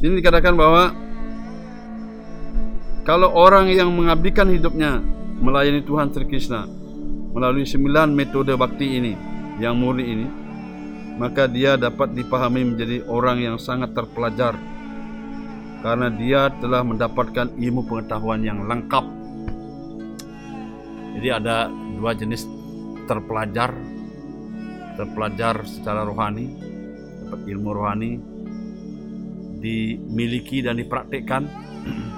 Sini dikatakan bahwa kalau orang yang mengabdikan hidupnya melayani Tuhan Sri Krishna melalui sembilan metode bakti ini yang murni ini, maka dia dapat dipahami menjadi orang yang sangat terpelajar karena dia telah mendapatkan ilmu pengetahuan yang lengkap. Jadi ada dua jenis terpelajar, terpelajar secara rohani, dapat ilmu rohani, dimiliki dan dipraktikkan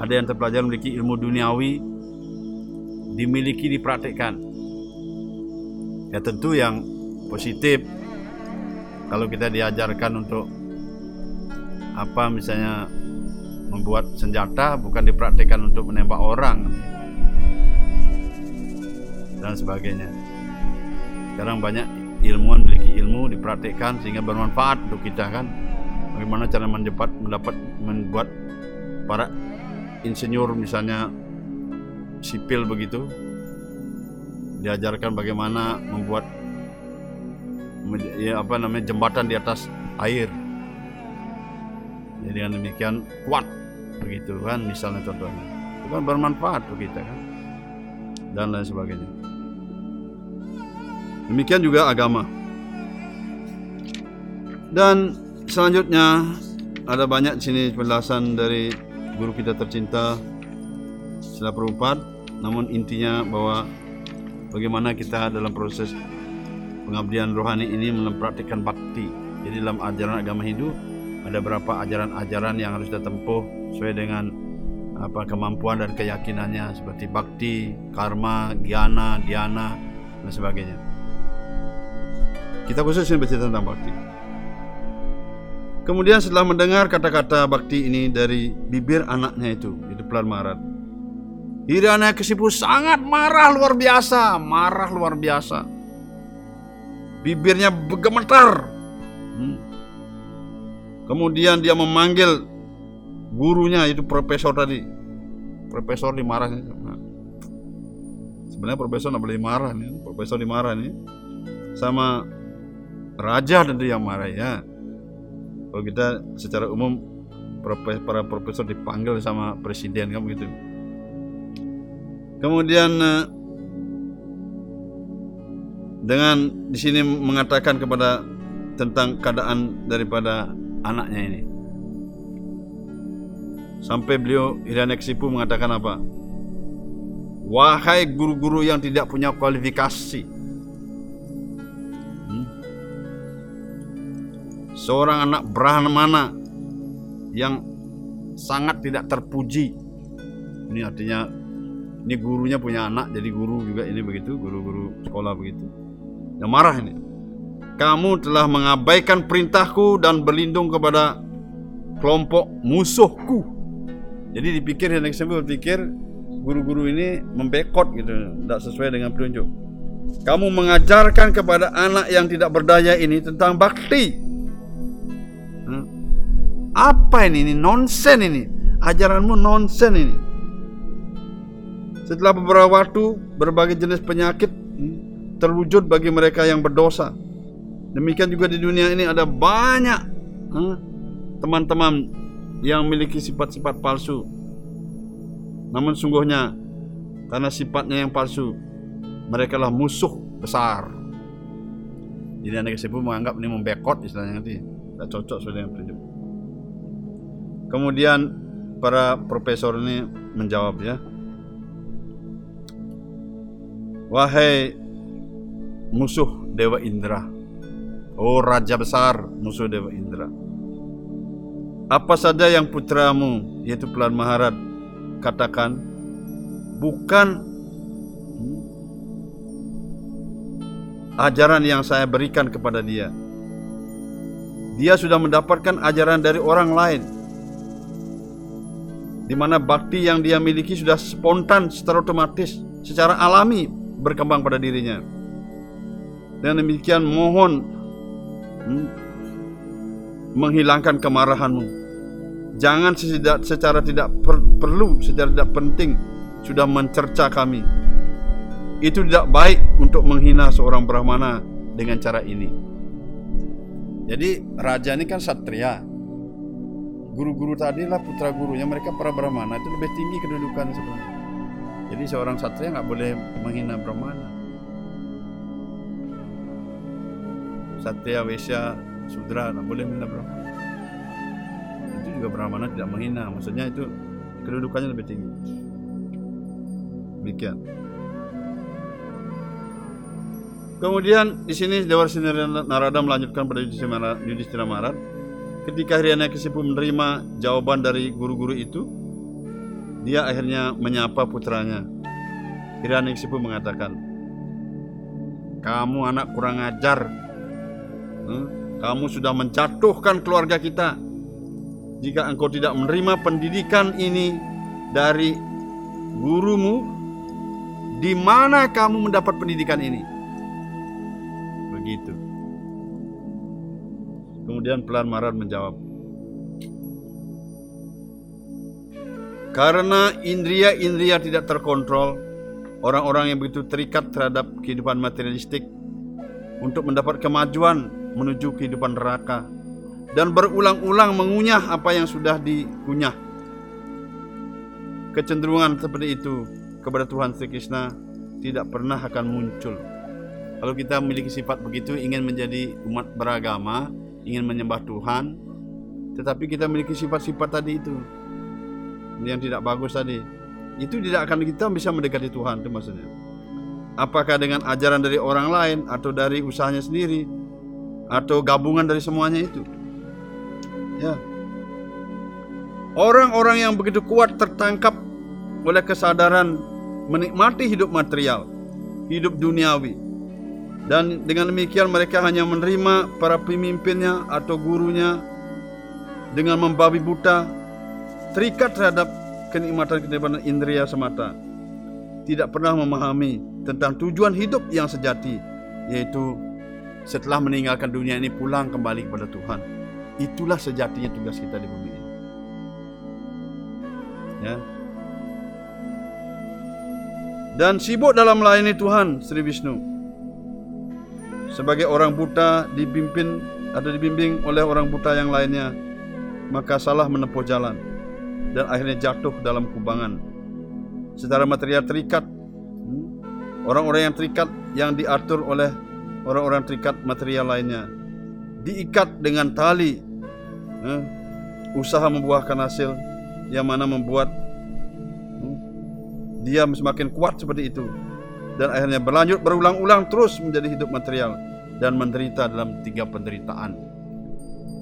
ada yang terpelajar memiliki ilmu duniawi dimiliki dipraktikkan ya tentu yang positif kalau kita diajarkan untuk apa misalnya membuat senjata bukan dipraktikkan untuk menembak orang dan sebagainya. Sekarang banyak ilmuwan memiliki ilmu dipraktikkan sehingga bermanfaat untuk kita kan. Bagaimana cara mendapat mendapat membuat para insinyur misalnya sipil begitu diajarkan bagaimana membuat ya apa namanya jembatan di atas air. Jadi dengan demikian kuat begitu kan misalnya contohnya. Itu kan bermanfaat untuk kita kan dan lain sebagainya. Demikian juga agama. Dan selanjutnya ada banyak sini penjelasan dari guru kita tercinta Sila Prabhupada namun intinya bahwa bagaimana kita dalam proses pengabdian rohani ini mempraktikkan bakti. Jadi dalam ajaran agama Hindu ada beberapa ajaran-ajaran yang harus kita tempuh sesuai dengan apa kemampuan dan keyakinannya seperti bakti, karma, gyana, dhyana dan sebagainya. Kita khusus ini bercerita tentang bakti. Kemudian setelah mendengar kata-kata bakti ini dari bibir anaknya itu, itu Pelan Marat. Hirana Kesipu sangat marah luar biasa, marah luar biasa. Bibirnya bergemetar. Hmm. Kemudian dia memanggil gurunya itu profesor tadi. Profesor dimarahnya. Nah, sebenarnya profesor nggak boleh marah nih, profesor dimarah nih sama raja tentu yang marah ya kalau kita secara umum para profesor dipanggil sama presiden kan begitu kemudian eh, dengan di sini mengatakan kepada tentang keadaan daripada anaknya ini. Sampai beliau Hiranyakasipu mengatakan apa? Wahai guru-guru yang tidak punya kualifikasi seorang anak Brahmana yang sangat tidak terpuji. Ini artinya ini gurunya punya anak jadi guru juga ini begitu, guru-guru sekolah begitu. Yang marah ini. Kamu telah mengabaikan perintahku dan berlindung kepada kelompok musuhku. Jadi dipikir yang sambil berpikir guru-guru ini membekot gitu, tidak sesuai dengan petunjuk. Kamu mengajarkan kepada anak yang tidak berdaya ini tentang bakti, apa ini? Ini nonsen ini. Ajaranmu nonsen ini. Setelah beberapa waktu, berbagai jenis penyakit hmm, terwujud bagi mereka yang berdosa. Demikian juga di dunia ini ada banyak hmm, teman-teman yang memiliki sifat-sifat palsu. Namun sungguhnya karena sifatnya yang palsu, mereka lah musuh besar. Jadi anak tersebut menganggap ini membekot istilahnya nanti. Tidak cocok sesuai dengan prinsip. Kemudian para profesor ini menjawab ya. Wahai musuh Dewa Indra. Oh raja besar musuh Dewa Indra. Apa saja yang putramu yaitu Pelan Maharad katakan bukan ajaran yang saya berikan kepada dia. Dia sudah mendapatkan ajaran dari orang lain di mana bakti yang dia miliki sudah spontan secara otomatis, secara alami berkembang pada dirinya. Dan demikian mohon hmm, menghilangkan kemarahanmu. Jangan secara tidak per, perlu, secara tidak penting sudah mencerca kami. Itu tidak baik untuk menghina seorang Brahmana dengan cara ini. Jadi raja ini kan satria, guru-guru tadi lah putra gurunya mereka para brahmana. Itu lebih tinggi kedudukan sebenarnya. Jadi seorang satria nggak boleh menghina brahmana. Satria wesya sudra nggak boleh menghina brahmana. Itu juga brahmana tidak menghina. Maksudnya itu kedudukannya lebih tinggi. Demikian. Kemudian di sini Dewa Narada melanjutkan pada Yudhistira Marat Ketika Hiranyakasipu menerima jawaban dari guru-guru itu, dia akhirnya menyapa putranya. Hiranyakasipu mengatakan, "Kamu anak kurang ajar. Hmm? Kamu sudah menjatuhkan keluarga kita. jika engkau tidak menerima pendidikan ini dari gurumu, di mana kamu mendapat pendidikan ini? Begitu. Kemudian pelan marah menjawab, Karena indria-indria tidak terkontrol, orang-orang yang begitu terikat terhadap kehidupan materialistik untuk mendapat kemajuan menuju kehidupan neraka dan berulang-ulang mengunyah apa yang sudah dikunyah. Kecenderungan seperti itu kepada Tuhan Sri Krishna tidak pernah akan muncul. Kalau kita memiliki sifat begitu, ingin menjadi umat beragama, ingin menyembah Tuhan, tetapi kita memiliki sifat-sifat tadi itu, yang tidak bagus tadi. Itu tidak akan kita bisa mendekati Tuhan itu maksudnya. Apakah dengan ajaran dari orang lain atau dari usahanya sendiri atau gabungan dari semuanya itu? Ya. Orang-orang yang begitu kuat tertangkap oleh kesadaran menikmati hidup material hidup duniawi dan dengan demikian mereka hanya menerima para pemimpinnya atau gurunya dengan membabi buta terikat terhadap kenikmatan-kenikmatan indria semata. Tidak pernah memahami tentang tujuan hidup yang sejati, yaitu setelah meninggalkan dunia ini pulang kembali kepada Tuhan. Itulah sejatinya tugas kita di bumi ini. Ya. Dan sibuk dalam melayani Tuhan Sri Vishnu. Sebagai orang buta dipimpin atau dibimbing oleh orang buta yang lainnya, maka salah menempuh jalan dan akhirnya jatuh dalam kubangan. Secara material terikat, hmm, orang-orang yang terikat yang diatur oleh orang-orang terikat material lainnya, diikat dengan tali, hmm, usaha membuahkan hasil yang mana membuat hmm, dia semakin kuat seperti itu dan akhirnya berlanjut berulang-ulang terus menjadi hidup material dan menderita dalam tiga penderitaan.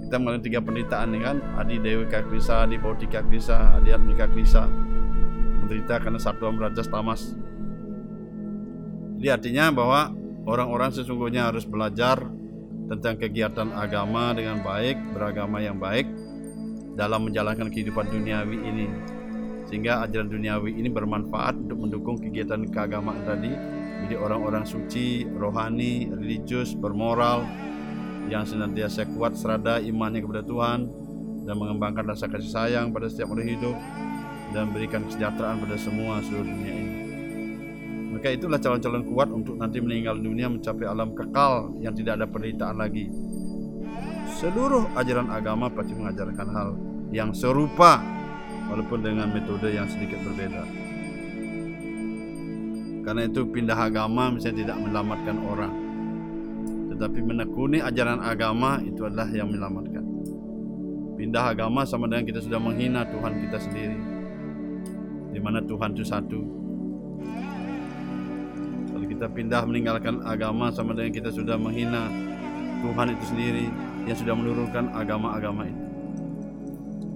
Kita mengalami tiga penderitaan ini kan. Adi Dewi Kaklisa, Adi Bauti Kaklisa, Adi Admi Kaklisa menderita karena satu Rajas Tamas jadi artinya bahwa orang-orang sesungguhnya harus belajar tentang kegiatan agama dengan baik, beragama yang baik dalam menjalankan kehidupan duniawi ini. Sehingga ajaran duniawi ini bermanfaat untuk mendukung kegiatan keagamaan tadi jadi orang-orang suci, rohani, religius, bermoral, yang senantiasa kuat serada imannya kepada Tuhan dan mengembangkan rasa kasih sayang pada setiap orang hidup dan berikan kesejahteraan pada semua seluruh dunia ini. Maka itulah calon-calon kuat untuk nanti meninggal dunia mencapai alam kekal yang tidak ada penderitaan lagi. Seluruh ajaran agama pasti mengajarkan hal yang serupa walaupun dengan metode yang sedikit berbeda. Karena itu pindah agama misalnya tidak menyelamatkan orang tetapi menekuni ajaran agama itu adalah yang menyelamatkan. Pindah agama sama dengan kita sudah menghina Tuhan kita sendiri. Di mana Tuhan itu satu. Kalau kita pindah meninggalkan agama sama dengan kita sudah menghina Tuhan itu sendiri yang sudah menurunkan agama-agama itu.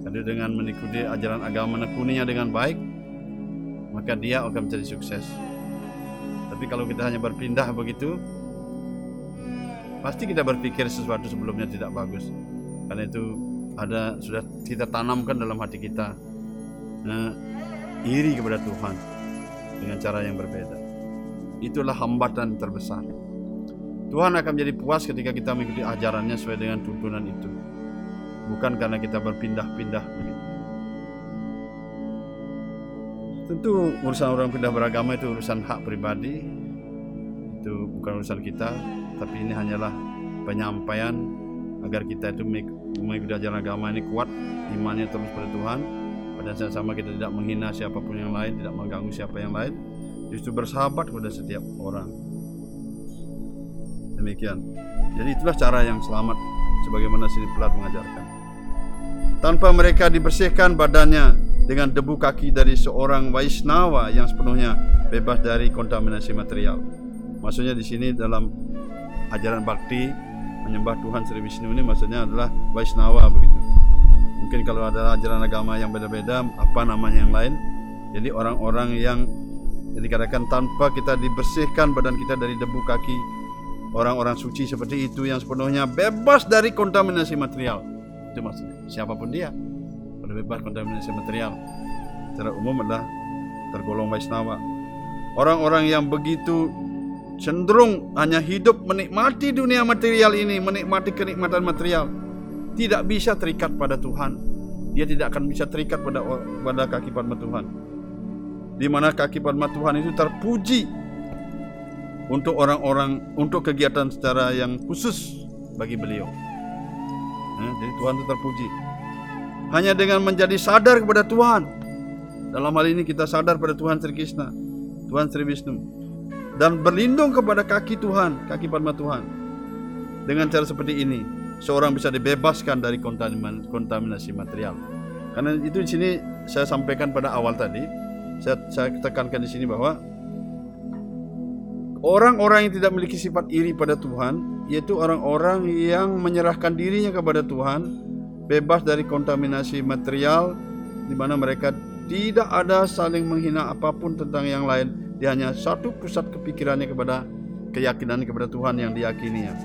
Jadi dengan mengikuti ajaran agama menekuninya dengan baik, maka dia akan menjadi sukses. Tapi kalau kita hanya berpindah begitu, pasti kita berpikir sesuatu sebelumnya tidak bagus. Karena itu ada sudah kita tanamkan dalam hati kita nah, iri kepada Tuhan dengan cara yang berbeda. Itulah hambatan terbesar. Tuhan akan menjadi puas ketika kita mengikuti ajarannya sesuai dengan tuntunan itu. Bukan karena kita berpindah-pindah begitu tentu urusan orang pindah beragama itu urusan hak pribadi. Itu bukan urusan kita tapi ini hanyalah penyampaian agar kita itu mengikuti ajaran agama ini kuat imannya terus pada Tuhan. Pada saat sama kita tidak menghina siapa pun yang lain tidak mengganggu siapa yang lain justru bersahabat kepada setiap orang. Demikian. Jadi itulah cara yang selamat sebagaimana sini pelat mengajarkan. Tanpa mereka dibersihkan badannya dengan debu kaki dari seorang Vaishnava yang sepenuhnya bebas dari kontaminasi material. Maksudnya di sini dalam ajaran bakti menyembah Tuhan Sri Wisnu ini maksudnya adalah Vaishnava begitu. Mungkin kalau ada ajaran agama yang beda-beda, apa namanya yang lain. Jadi orang-orang yang jadi katakan tanpa kita dibersihkan badan kita dari debu kaki orang-orang suci seperti itu yang sepenuhnya bebas dari kontaminasi material. Itu maksudnya. Siapa pun dia. Pada bebas kontaminasi material. Secara umum adalah tergolong Vaisnava. Orang-orang yang begitu cenderung hanya hidup menikmati dunia material ini, menikmati kenikmatan material, tidak bisa terikat pada Tuhan. Dia tidak akan bisa terikat pada pada kaki padma Tuhan. Di mana kaki padma Tuhan itu terpuji untuk orang-orang untuk kegiatan secara yang khusus bagi beliau. Nah, jadi Tuhan itu terpuji. Hanya dengan menjadi sadar kepada Tuhan. Dalam hal ini kita sadar pada Tuhan Sri Krishna, Tuhan Sri Vishnu. Dan berlindung kepada kaki Tuhan, kaki padma Tuhan. Dengan cara seperti ini, seorang bisa dibebaskan dari kontaminasi material. Karena itu di sini saya sampaikan pada awal tadi, saya, saya tekankan di sini bahwa Orang-orang yang tidak memiliki sifat iri pada Tuhan, yaitu orang-orang yang menyerahkan dirinya kepada Tuhan, bebas dari kontaminasi material, di mana mereka tidak ada saling menghina apa pun tentang yang lain. Dia hanya satu pusat kepikirannya kepada keyakinan kepada Tuhan yang diyakininya.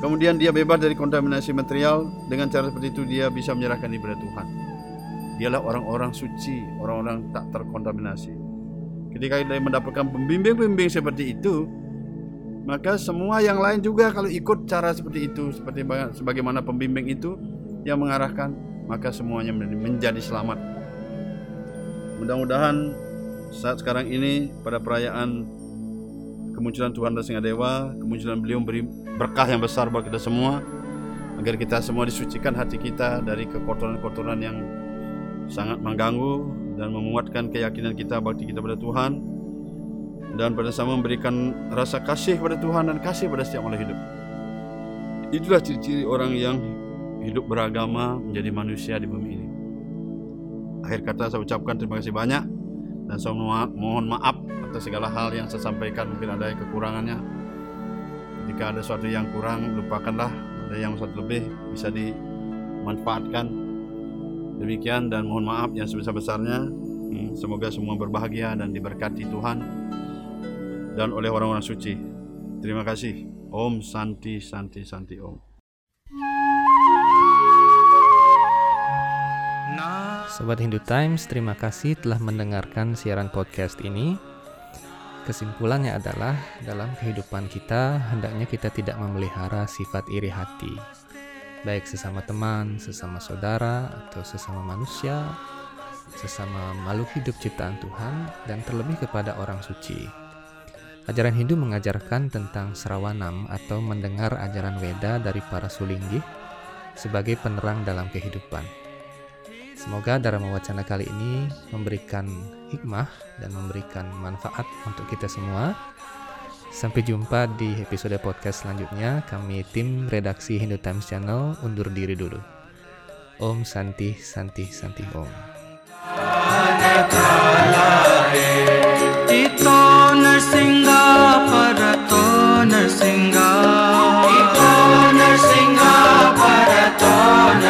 Kemudian dia bebas dari kontaminasi material dengan cara seperti itu dia bisa menyerahkan kepada Tuhan. Dialah orang-orang suci, orang-orang tak terkontaminasi. Ketika kita mendapatkan pembimbing-pembimbing seperti itu, maka semua yang lain juga kalau ikut cara seperti itu, seperti sebagaimana pembimbing itu yang mengarahkan, maka semuanya menjadi selamat. Mudah-mudahan saat sekarang ini pada perayaan kemunculan Tuhan dan Dewa, kemunculan beliau memberi berkah yang besar bagi kita semua, agar kita semua disucikan hati kita dari kekotoran-kotoran yang sangat mengganggu dan menguatkan keyakinan kita bakti kita pada Tuhan dan pada sama memberikan rasa kasih kepada Tuhan dan kasih pada setiap makhluk hidup. Itulah ciri-ciri orang yang hidup beragama menjadi manusia di bumi ini. Akhir kata saya ucapkan terima kasih banyak dan saya mohon maaf atas segala hal yang saya sampaikan mungkin ada yang kekurangannya. Jika ada sesuatu yang kurang lupakanlah, ada yang sesuatu lebih bisa dimanfaatkan Demikian dan mohon maaf yang sebesar-besarnya. Hmm, semoga semua berbahagia dan diberkati Tuhan dan oleh orang-orang suci. Terima kasih. Om Santi Santi Santi Om. Sobat Hindu Times, terima kasih telah mendengarkan siaran podcast ini. Kesimpulannya adalah dalam kehidupan kita hendaknya kita tidak memelihara sifat iri hati baik sesama teman, sesama saudara, atau sesama manusia, sesama makhluk hidup ciptaan Tuhan, dan terlebih kepada orang suci. Ajaran Hindu mengajarkan tentang serawanam atau mendengar ajaran Weda dari para sulinggih sebagai penerang dalam kehidupan. Semoga Dharma Wacana kali ini memberikan hikmah dan memberikan manfaat untuk kita semua Sampai jumpa di episode podcast selanjutnya. Kami tim redaksi Hindu Times Channel undur diri dulu. Om Santi Santi Santi Om. ृ सिङ्गा पर न सिङ्गारिनसिंहा परतो न